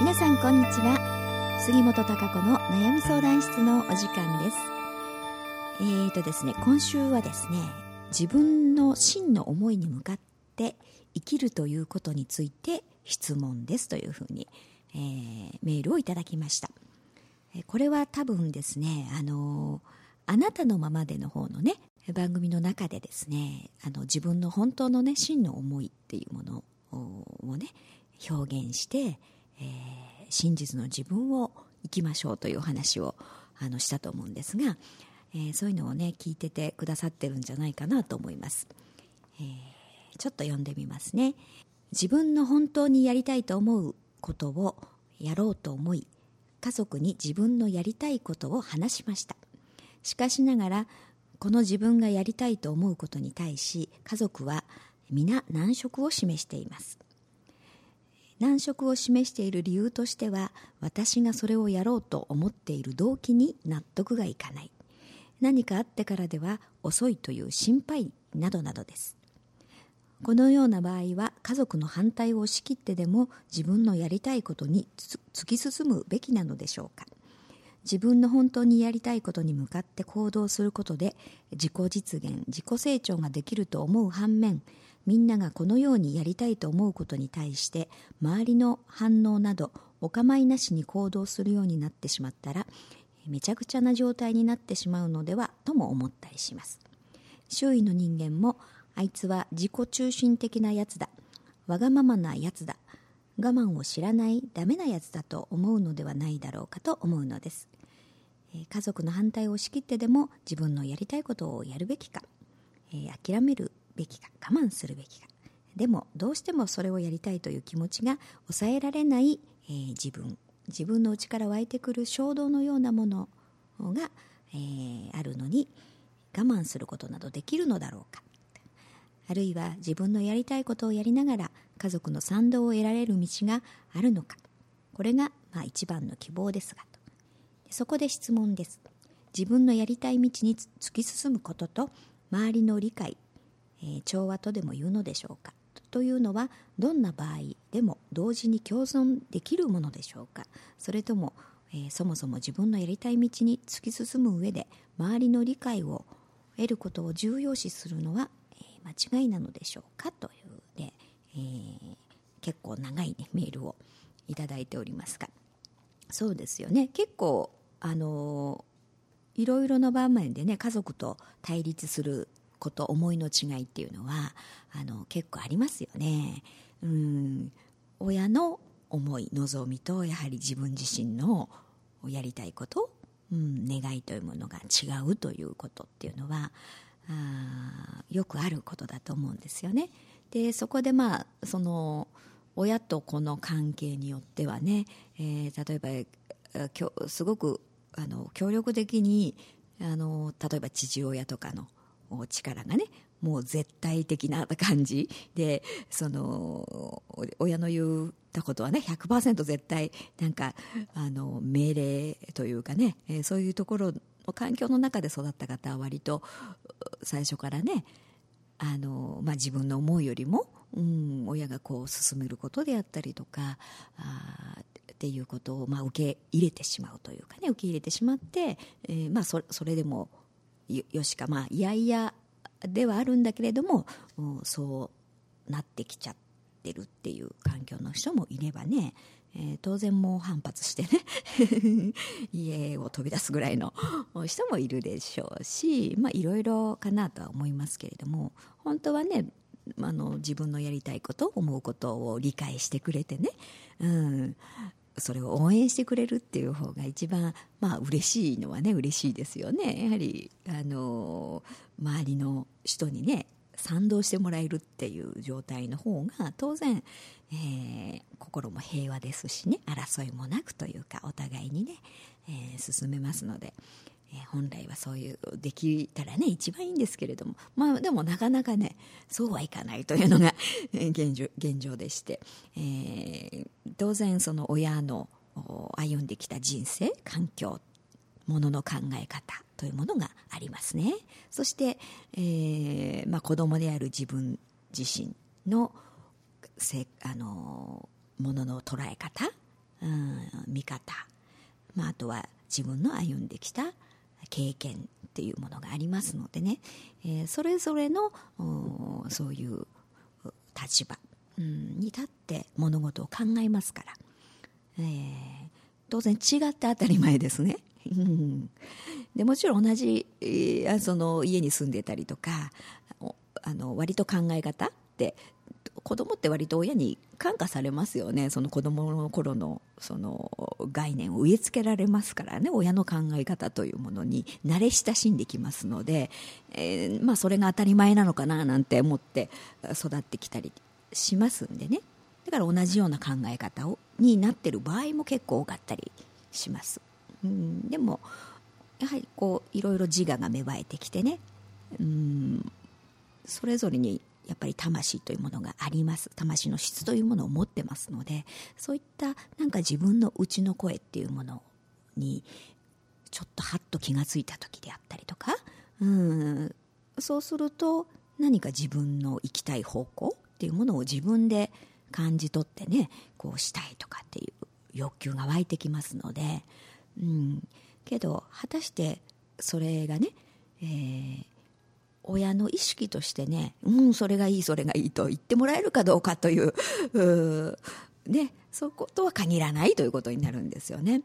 皆さんこんにちは。杉本孝子の悩み相談室のお時間です。えーとですね今週はですね自分の真の思いに向かって生きるということについて質問ですというふうに、えー、メールをいただきました。これは多分ですねあのあなたのままでの方のね番組の中でですねあの自分の本当のね真の思いっていうものをね表現して、えー、真実の自分を生きましょうというお話をあのしたと思うんですが、えー、そういうのをね聞いててくださってるんじゃないかなと思います、えー、ちょっと読んでみますね。自分の本当にやりたいと思うことをやろうと思い家族に自分のやりたいことを話しました。しかしながらこの自分がやりたいと思うことに対し家族は皆難色を示しています。難色を示している理由としては私がそれをやろうと思っている動機に納得がいかない。何かあってからでは遅いという心配などなどです。このような場合は家族の反対を押し切ってでも自分のやりたいことに突き進むべきなのでしょうか。自分の本当にやりたいことに向かって行動することで自己実現自己成長ができると思う反面みんながこのようにやりたいと思うことに対して周りの反応などお構いなしに行動するようになってしまったらめちゃくちゃな状態になってしまうのではとも思ったりします。周囲の人間もあいつは自己中心的なやつだわがままなやつだ我慢を知らないダメなやつだと思うのではないだろうかと思うのです。家族の反対を押し切ってでも自分のやりたいことをやるべきか諦めるべきか我慢するべきか。でもどうしてもそれをやりたいという気持ちが抑えられない、えー、自分。自分の内から湧いてくる衝動のようなものが、えー、あるのに我慢することなどできるのだろうか。あるいは自分のやりたいことをやりながら家族の賛同を得られる道があるのか。これがまあ一番の希望ですがと。そこで質問です。自分のやりたい道に突き進むことと周りの理解、えー、調和とでも言うのでしょうか？というのはどんな場合でも同時に共存できるものでしょうか？それとも、えー、そもそも自分のやりたい道に突き進む上で周りの理解を得ることを重要視するのはえ間違いなのでしょうか？というね、えー、結構長い、ね、メールをいただいておりますが。そうですよね。結構あのいろいろな場面でね家族と対立すること思いの違いっていうのはあの結構ありますよね。うん親の思い望みとやはり自分自身のやりたいこと、うん、願いというものが違うということっていうのはあよくあることだと思うんですよね。でそこでまあその親と子の関係によってはね、えー、例えばきょすごくあの協力的にあの例えば父親とかの力がねもう絶対的な感じ。でその親の言ったことはね100%絶対なんかあの命令というかね、えー、そういうところの環境の中で育った方は割と最初からねあの、まあ、自分の思いよりも、うん、親がこう進めることであったりとかあっていうことを、まあ、受け入れてしまうというかね受け入れてしまって、えーまあ、そそれでもよしかまあいやいやではあるんだけれどもそうなってきちゃってるっていう環境の人もいればねえー、当然もう反発してね 家を飛び出すぐらいの人もいるでしょうしまあいろいろかなとは思いますけれども本当はねあの自分のやりたいこと思うことを理解してくれてね、うん、それを応援してくれるっていう方が一番まあ嬉しいのはね嬉しいですよね。やはりあの周りの人にね賛同してもらえるっていう状態の方が当然、えー、心も平和ですしね争いもなくというかお互いにね、えー、進めますので、えー、本来はそういうできたらね一番いいんですけれども。まあでもなかなかねそうはいかないというのが現状現状でして、えー、当然その親の歩んできた人生環境ものの考え方というものがありますね。そして、えーまあ、子供である自分自身のせあのものの捉え方うん見方、まあ、あとは自分の歩んできた経験っていうものがありますのでね、えー、それぞれのそういう立場、うん、に立って物事を考えますから、えー、当然違って当たり前ですね。でもちろん同じ、えー、その家に住んでたりとかあの割と考え方って子供って割と親に感化されますよね。その子供の頃のその概念を植え付けられますからね。親の考え方というものに慣れ親しんできますので、えー、まあ、それが当たり前なのかななんて思って育ってきたりしますんでね。だから同じような考え方をになってる場合も結構多かったりします、うん、でもやはりこういろいろ自我が芽生えてきてね。うんそれぞれにやっぱり魂というものがあります。魂の質というものを持ってますのでそういったなんか自分の内の声っていうものにちょっとハッと気がついた時であったりとかうんそうすると何か自分の行きたい方向っていうものを自分で感じ取ってねこうしたいとかっていう欲求が湧いてきますので、うん、けど果たしてそれがね、えー、親の意識としてね、うん、それがいい、それがいいと言ってもらえるかどうかという、うね、そうことは限らないということになるんですよね。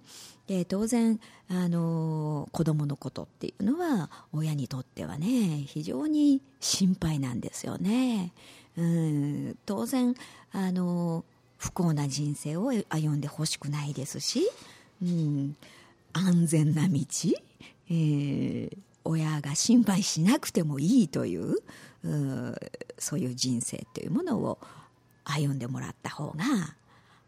で当然、あの子供のことっていうのは親にとってはね非常に心配なんですよね。うん当然、あの不幸な人生を歩んでほしくないですし、うん、安全な道、えー、親が心配しなくてもいいというそういう人生というものを歩んでもらった方が、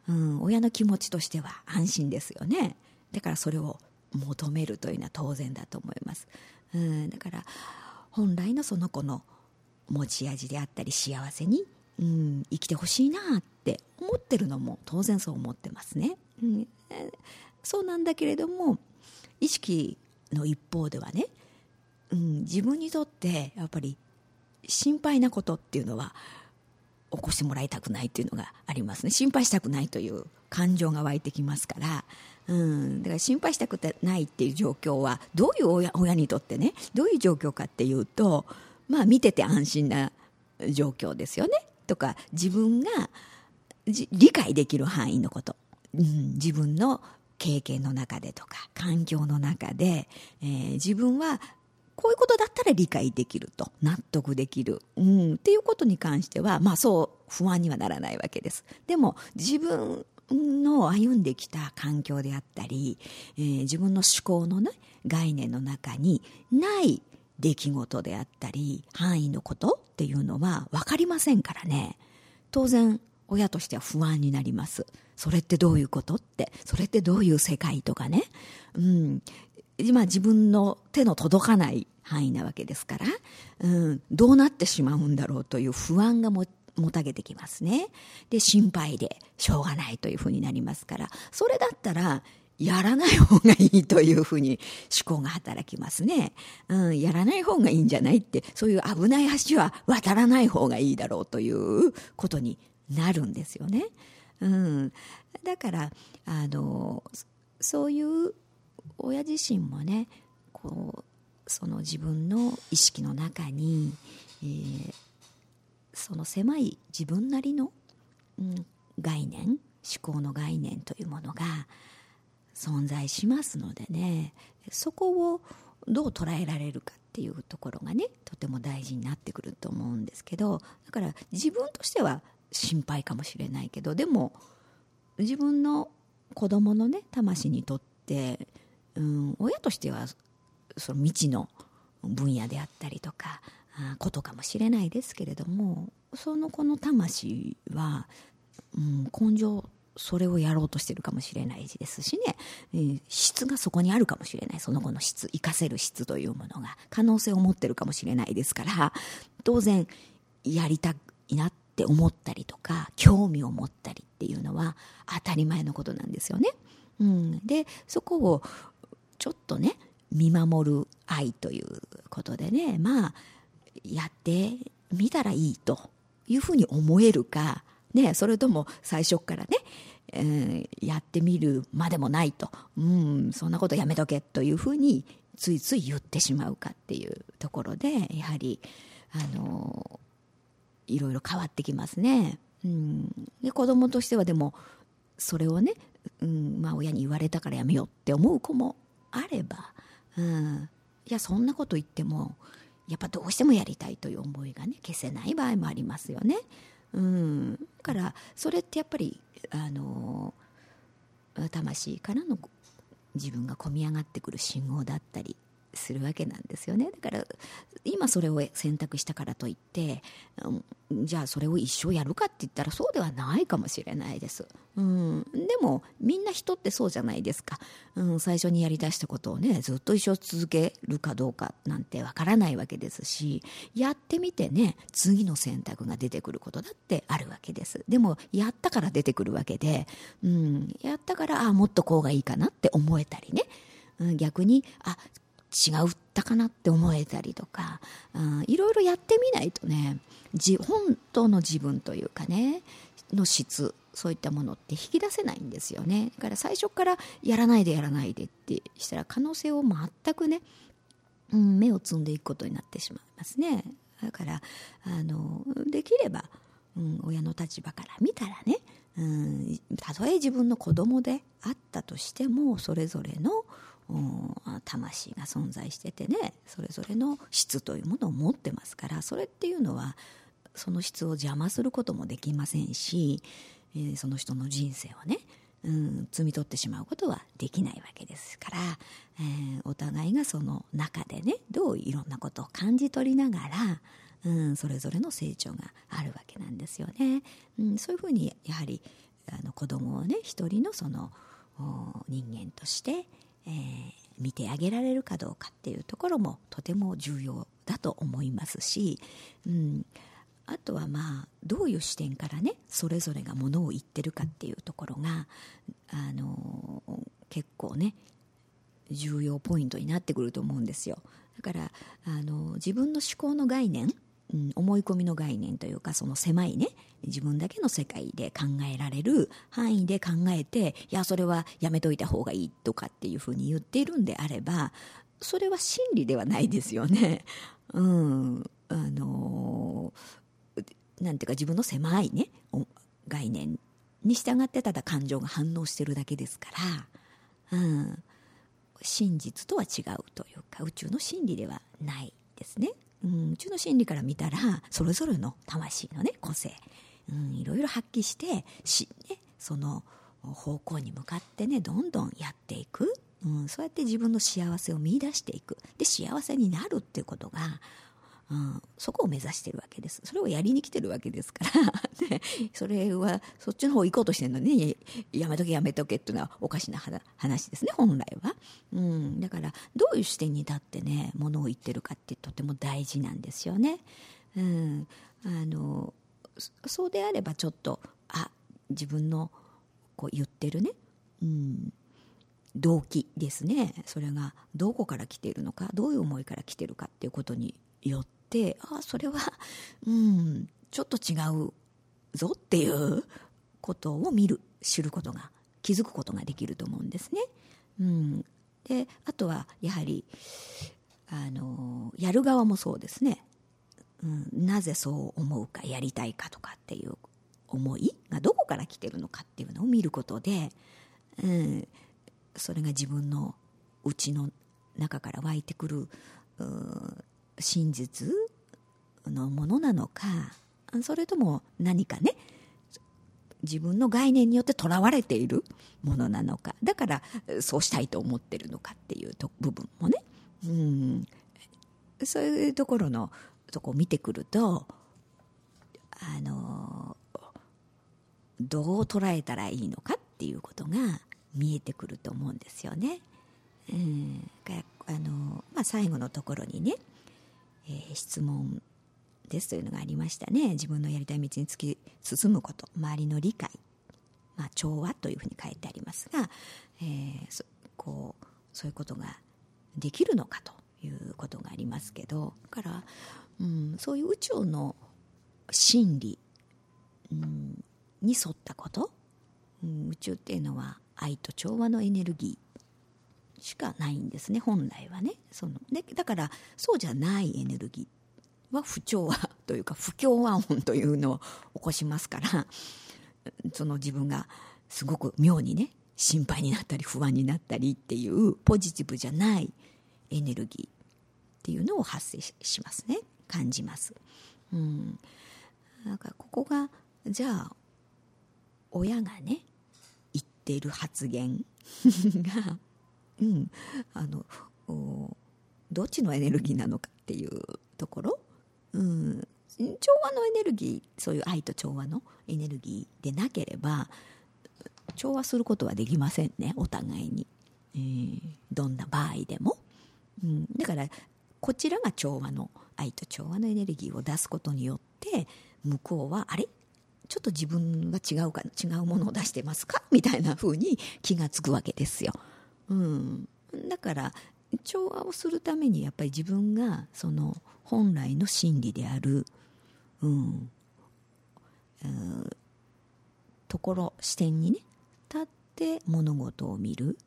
うん、親の気持ちとしては安心ですよね。だからそれを求めるというのは当然だと思います、うん、だから本来のその子の持ち味であったり幸せに、うん、生きてほしいなって思ってるのも当然そう思ってますね、うん、そうなんだけれども意識の一方ではねうん、自分にとってやっぱり心配なことっていうのは起こしてもらいたくないっていうのがありますね。心配したくないという感情が湧いてきますから、うん、だから心配したくないっていう状況はどういう親親にとってねどういう状況かっていうとまあ見てて安心な状況ですよね。とか自分が理解できる範囲のこと、うん、自分の経験の中でとか環境の中で、えー、自分はこういうことだったら理解できると、納得できる、うん、っていうことに関しては、まあそう不安にはならないわけです。でも自分の歩んできた環境であったり、えー、自分の思考のね、概念の中にない出来事であったり、範囲のことっていうのは分かりませんからね。当然、親としては不安になります。それってどういうことって、それってどういう世界とかね。うん。今自分の手の届かない範囲なわけですから、うん、どうなってしまうんだろうという不安がももたげてきますね。で、心配でしょうがないというふうになりますから、それだったら、やらない方がいいというふうに思考が働きますね。うん、やらない方がいいんじゃないって、そういう危ない橋は渡らない方がいいだろうということになるんですよね。うん、だから、あの、そういう親自身もねこうその自分の意識の中に、えー、その狭い自分なりの、うん、概念思考の概念というものが存在しますのでねそこをどう捉えられるかっていうところがねとても大事になってくると思うんですけどだから自分としては心配かもしれないけどでも自分の子供のね魂にとってうん、親としてはその未知の分野であったりとかことかもしれないですけれどもその子の魂は、うん、根性それをやろうとしてるかもしれないですしね、えー、質がそこにあるかもしれない。その子の質活かせる質というものが。可能性を持ってるかもしれないですから当然やりたいなって思ったりとか興味を持ったりっていうのは当たり前のことなんですよね。うん、でそこをちょっとね見守る愛ということでねまあやってみたらいいというふうに思えるか、ね、それとも最初からね、えー、やってみるまでもないと、うん、そんなことやめとけというふうについつい言ってしまうかっていうところでやはりあのいろいろ変わってきますね。うん、で子供としてはでもそれをね、うんまあ、親に言われたからやめようって思う子もあれば、うん、いやそんなこと言ってもやっぱどうしてもやりたいという思いがね消せない場合もありますよね。うん、だからそれってやっぱりあの魂からの自分が込み上がってくる信号だったりするわけなんですよね。だから今それを選択したからといって、じゃあそれを一生やるかって言ったらそうではないかもしれないです、うん、でもみんな人ってそうじゃないですか、うん、最初にやりだしたことをねずっと一生続けるかどうかなんてわからないわけですしやってみてね次の選択が出てくることだってあるわけです。でもやったから出てくるわけで、うん、やったからあもっとこうがいいかなって思えたりね。逆にあ違ったかなって思えたりとか、うん、いろいろやってみないとね本当の自分というかねの質そういったものって引き出せないんですよね。だから最初からやらないでやらないでってしたら可能性を全くね、うん、目をつんでいくことになってしまいますね。だからあのできれば、うん、親の立場から見たらね、うん、たとえ自分の子供であったとしてもそれぞれの魂が存在しててねそれぞれの質というものを持ってますからそれっていうのはその質を邪魔することもできませんし、えー、その人の人生をね、うん、摘み取ってしまうことはできないわけですから、えー、お互いがその中でねどういろんなことを感じ取りながら、うん、それぞれの成長があるわけなんですよね。うん、そういうふうにやはりあの子供をね一人のその人間として、えー、見てあげられるかどうかっていうところもとても重要だと思いますし、うん、あとはまあどういう視点からねそれぞれがものを言ってるかっていうところが、あの結構ね重要ポイントになってくると思うんですよ。だからあの自分の思考の概念うん、思い込みの概念というかその狭いね自分だけの世界で考えられる範囲で考えていやそれはやめといた方がいいとかっていうふうに言っているんであればそれは真理ではないですよね。うん、あのなんていうか自分の狭いね概念に従ってただ感情が反応してるだけですから、うん、真実とは違うというか宇宙の真理ではないですね。うん、宇宙の真理から見たらそれぞれの魂のね個性、うん、いろいろ発揮してし、ね、その方向に向かってねどんどんやっていく、うん、そうやって自分の幸せを見出していく。で幸せになるっていうことがうん、そこを目指してるわけです。それをやりに来てるわけですから。ね、それはそっちの方行こうとしてるのにやめとけやめとけっていうのはおかしな話ですね本来は、うん、だからどういう視点に立ってねものを言ってるかってとても大事なんですよね、うん、あのそうであればちょっとあ自分のこう言ってるね、うん、動機ですね。それがどこから来ているのかどういう思いから来ているかっていうことによっってあそれはうんちょっと違うぞっていうことを見る知ることが気づくことができると思うんですね。うん、であとはやはりあのやる側もそうですね、うん、なぜそう思うかやりたいかとかっていう思いがどこから来てるのかっていうのを見ることで、うん、それが自分の内の中から湧いてくる真実のものなのかそれとも何かね自分の概念によってとらわれているものなのかだからそうしたいと思ってるのかっていう部分もね。うん。そういうところのとこを見てくるとあのどう捉えたらいいのかっていうことが見えてくると思うんですよね。うん、あのまあ、最後のところにねえー、質問ですというのがありましたね。自分のやりたい道に突き進むこと。周りの理解、まあ、調和というふうに書いてありますが、えー、こうそういうことができるのかということがありますけどだから、うん、そういう宇宙の真理、うん、に沿ったこと。うん、宇宙っていうのは愛と調和のエネルギー。しかないんですね本来はね。そのねだからそうじゃないエネルギーは不調和というか不協和音というのを起こしますからその自分がすごく妙にね心配になったり不安になったりっていうポジティブじゃないエネルギーっていうのを発生しますね。感じます。うん、なんかここがじゃあ親がね言っている発言が、うん、あのどっちのエネルギーなのかっていうところ、うん、調和のエネルギーそういう愛と調和のエネルギーでなければ調和することはできませんねお互いに、えー、どんな場合でも、うん、だからこちらが調和の愛と調和のエネルギーを出すことによって向こうはあれ？ちょっと自分が違うか違うものを出してますか？みたいな風に気がつくわけですよ。うん、だから調和をするためにやっぱり自分がその本来の真理である、うん、うん、ところ視点にね立って物事を見る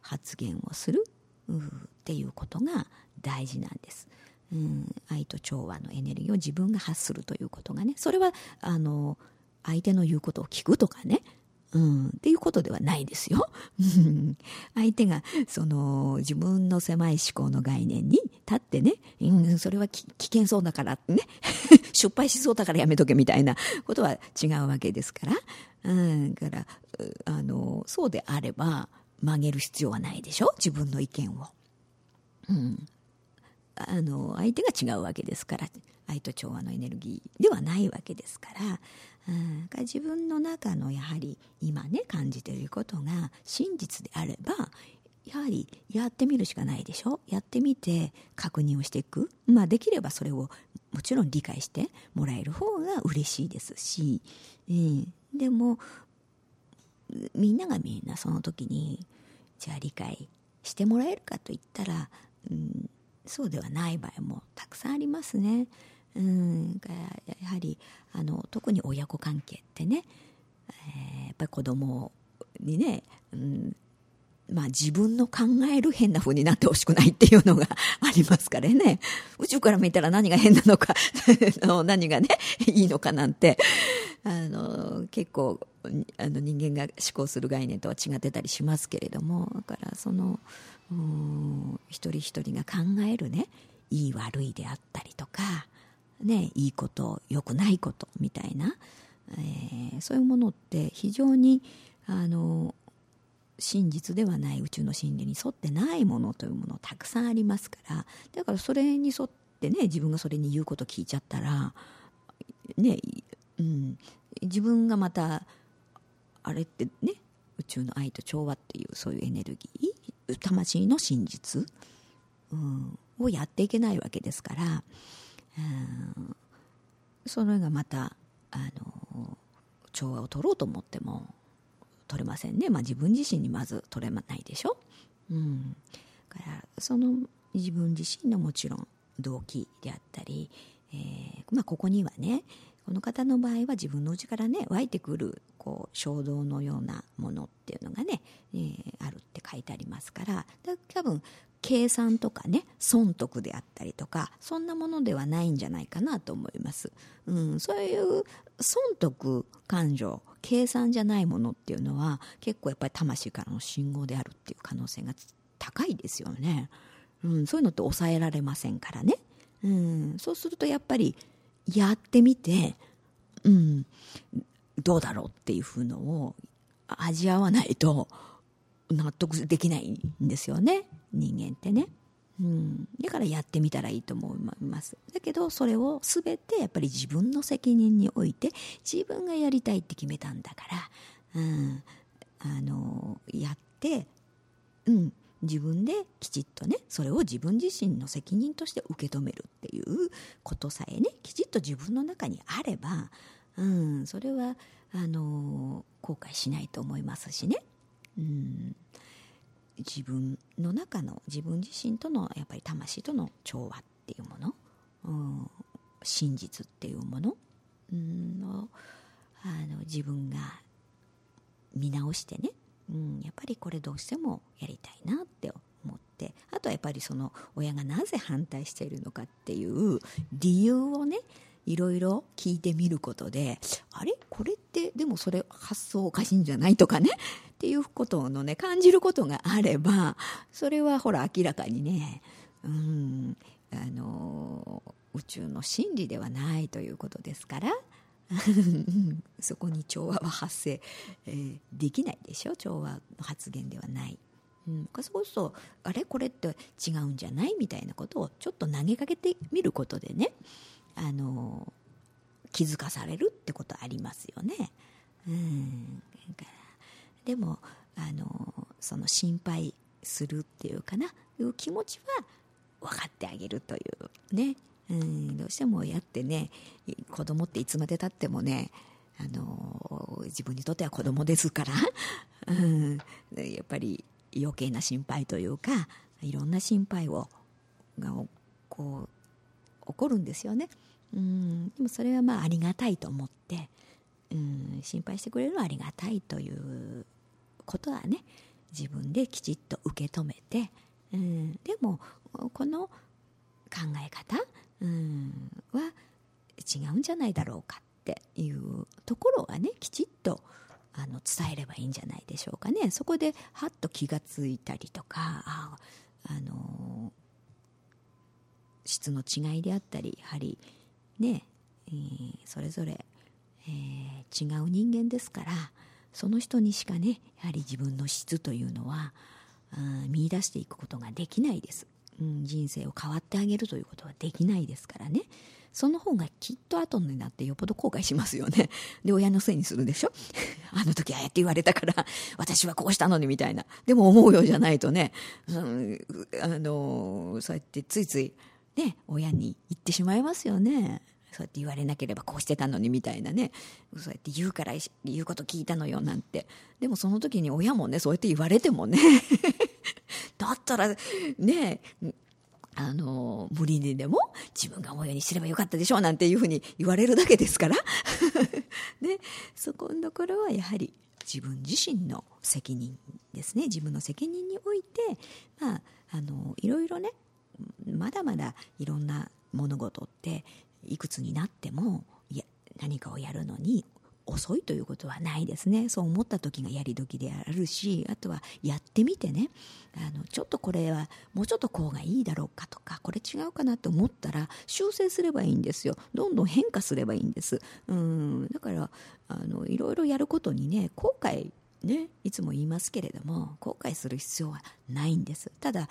発言をする、うん、っていうことが大事なんです。うん、愛と調和のエネルギーを自分が発するということがねそれはあの相手の言うことを聞くとかねうん、っていうことではないですよ。相手がその自分の狭い思考の概念に立ってね、うん、それは危険そうだからね 失敗しそうだからやめとけみたいなことは違うわけですから、うん、からあのそうであれば曲げる必要はないでしょ？自分の意見を。うん、あの相手が違うわけですから愛と調和のエネルギーではないわけですから、うん、自分の中のやはり今ね感じていることが真実であればやはりやってみるしかないでしょ？やってみて確認をしていく、まあ、できればそれをもちろん理解してもらえる方が嬉しいですし、うん、でもみんながみんなその時にじゃあ理解してもらえるかといったら、うん、そうではない場合もたくさんありますね。うん。やはりあの特に親子関係ってね、えー、やっぱり子供にね、うんまあ、自分の考える変な風になってほしくないっていうのがありますからね。宇宙から見たら何が変なのか 何がねいいのかなんてあの結構あの人間が思考する概念とは違ってたりしますけれどもだからその一人一人が考えるねいい悪いであったりとか、ね、いいこと良くないことみたいな、えー、そういうものって非常にあの真実ではない宇宙の真理に沿ってないものというものたくさんありますからだからそれに沿ってね自分がそれに言うこと聞いちゃったらね、うん、自分がまたあれってね宇宙の愛と調和っていうそういうエネルギー魂の真実、うん、をやっていけないわけですから、それがまたあの調和を取ろうと思っても取れませんね、まあ、自分自身にまず取れないでしょ、うん、だからその自分自身のもちろん動機であったり、えーまあ、ここにはねこの方の場合は自分の内からね湧いてくるこう衝動のようなものっていうのがね、えー、あるって書いてありますから多分計算とかね損得であったりとかそんなものではないんじゃないかなと思います、うん、そういう損得感情計算じゃないものっていうのは結構やっぱり魂からの信号であるっていう可能性が高いですよね、うん、そういうのって抑えられませんからね、うん、そうするとやっぱりやってみて、うん、どうだろうっていうふうのを味わわないと納得できないんですよね。人間ってね。うん、だからやってみたらいいと思います。だけどそれを全てやっぱり自分の責任において自分がやりたいって決めたんだから、うん、あのやって、うん、自分できちっとねそれを自分自身の責任として受け止めるっていうことさえねきちっと自分の中にあれば、うん、それはあの後悔しないと思いますしね。うん。自分の中の自分自身とのやっぱり魂との調和っていうもの、うん、真実っていうもの、うん、をあの自分が見直してね、うん、やっぱりこれどうしてもやりたいなって思って。あとはやっぱりその親がなぜ反対しているのかっていう理由をねいろいろ聞いてみることであれ？これってでもそれ発想おかしいんじゃない？とかね。っていうことのね感じることがあればそれはほら明らかにねうんあの宇宙の真理ではないということですから そこに調和は発生、えー、できないでしょ調和の発言ではない。うん、そうするとあれ？これって違うんじゃない？みたいなことをちょっと投げかけてみることでねあの気づかされるってことありますよね。うんでもあのその心配するっていうかないう気持ちは分かってあげるというね、うん、どうしても親ってね子供っていつまでたってもねあの自分にとっては子供ですから、うん、やっぱり余計な心配というかいろんな心配をがこう起こるんですよね。うん、でもそれはまあありがたいと思って、うん、心配してくれるのはありがたいということはね自分できちっと受け止めて、うん、でもこの考え方、うん、は違うんじゃないだろうかっていうところはねきちっとあの伝えればいいんじゃないでしょうかね。そこではっと気がついたりとかああの質の違いであったりやはりね、えー、それぞれ、えー、違う人間ですからその人にしかねやはり自分の質というのは見出していくことができないです、うん、人生を変わってあげるということはできないですからね。その方がきっと後になってよっぽど後悔しますよね。で親のせいにするでしょ？あの時ああやって言われたから私はこうしたのにみたいな。でも思うようじゃないとね、うん、あのそうやってついついね親に言ってしまいますよね。そうやって言われなければこうしてたのにみたいなね。そうやって言うから言うこと聞いたのよなんて。でもその時に親もねそうやって言われてもね。だったらねあの無理にでも自分が思うようにすればよかったでしょうなんていうふうに言われるだけですから。ね、そこのところはやはり自分自身の責任ですね。自分の責任において、まあ、あのいろいろねまだまだいろんな物事っていくつになってもいや何かをやるのに遅いということはないですね。そう思った時がやり時であるしあとはやってみてね。あのちょっとこれはもうちょっとこうがいいだろうかとかこれ違うかなと思ったら修正すればいいんですよ。どんどん変化すればいいんです。うんだからあのいろいろやることにね後悔ね、いつも言いますけれども後悔する必要はないんです。ただ、ね、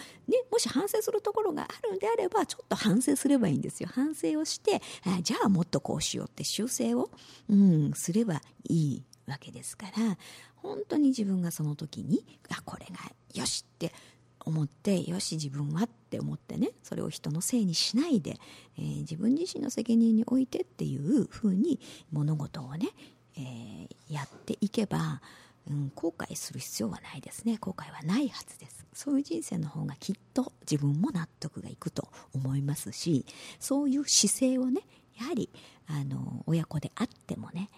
もし反省するところがあるんであればちょっと反省すればいいんですよ。反省をしてあじゃあもっとこうしようって修正を、うん、すればいいわけですから本当に自分がその時にあこれがよしって思ってよし自分はって思ってねそれを人のせいにしないで、えー、自分自身の責任においてっていうふうに物事をね、えー、やっていけばうん、後悔する必要はないですね。後悔はないはずです。そういう人生の方がきっと自分も納得がいくと思いますしそういう姿勢をねやはりあの親子であってもね、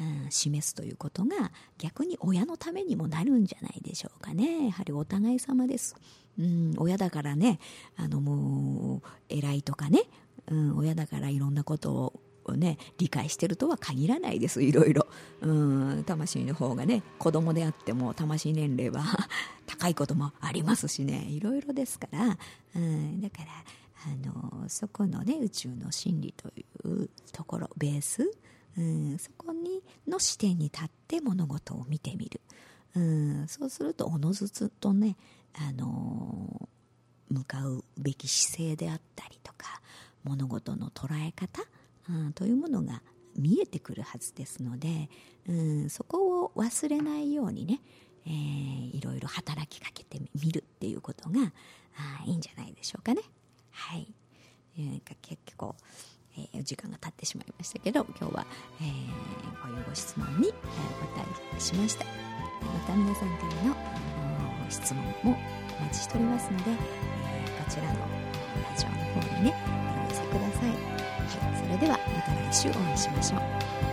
うん、示すということが逆に親のためにもなるんじゃないでしょうかね。やはりお互い様です、うん、親だからねあのもう偉いとかね、うん、親だからいろんなことををね理解してるとは限らないですいろいろ。うん魂の方がね子供であっても魂年齢は 高いこともありますしねいろいろですから。うんだからあのそこのね宇宙の真理というところベースうんそこにの視点に立って物事を見てみる。うんそうするとおのずつとねあの向かうべき姿勢であったりとか物事の捉え方うん、というものが見えてくるはずですので、うん、そこを忘れないようにね、えー、いろいろ働きかけてみるっていうことがあいいんじゃないでしょうかね。はい。えー、結構、えー、時間が経ってしまいましたけど今日は、えー、こういうご質問に、えー、お答えしました。また皆さんからの質問もお待ちしておりますので、えー、こちらのラジオの方にねお寄せください。それではまた来週お会いしましょう。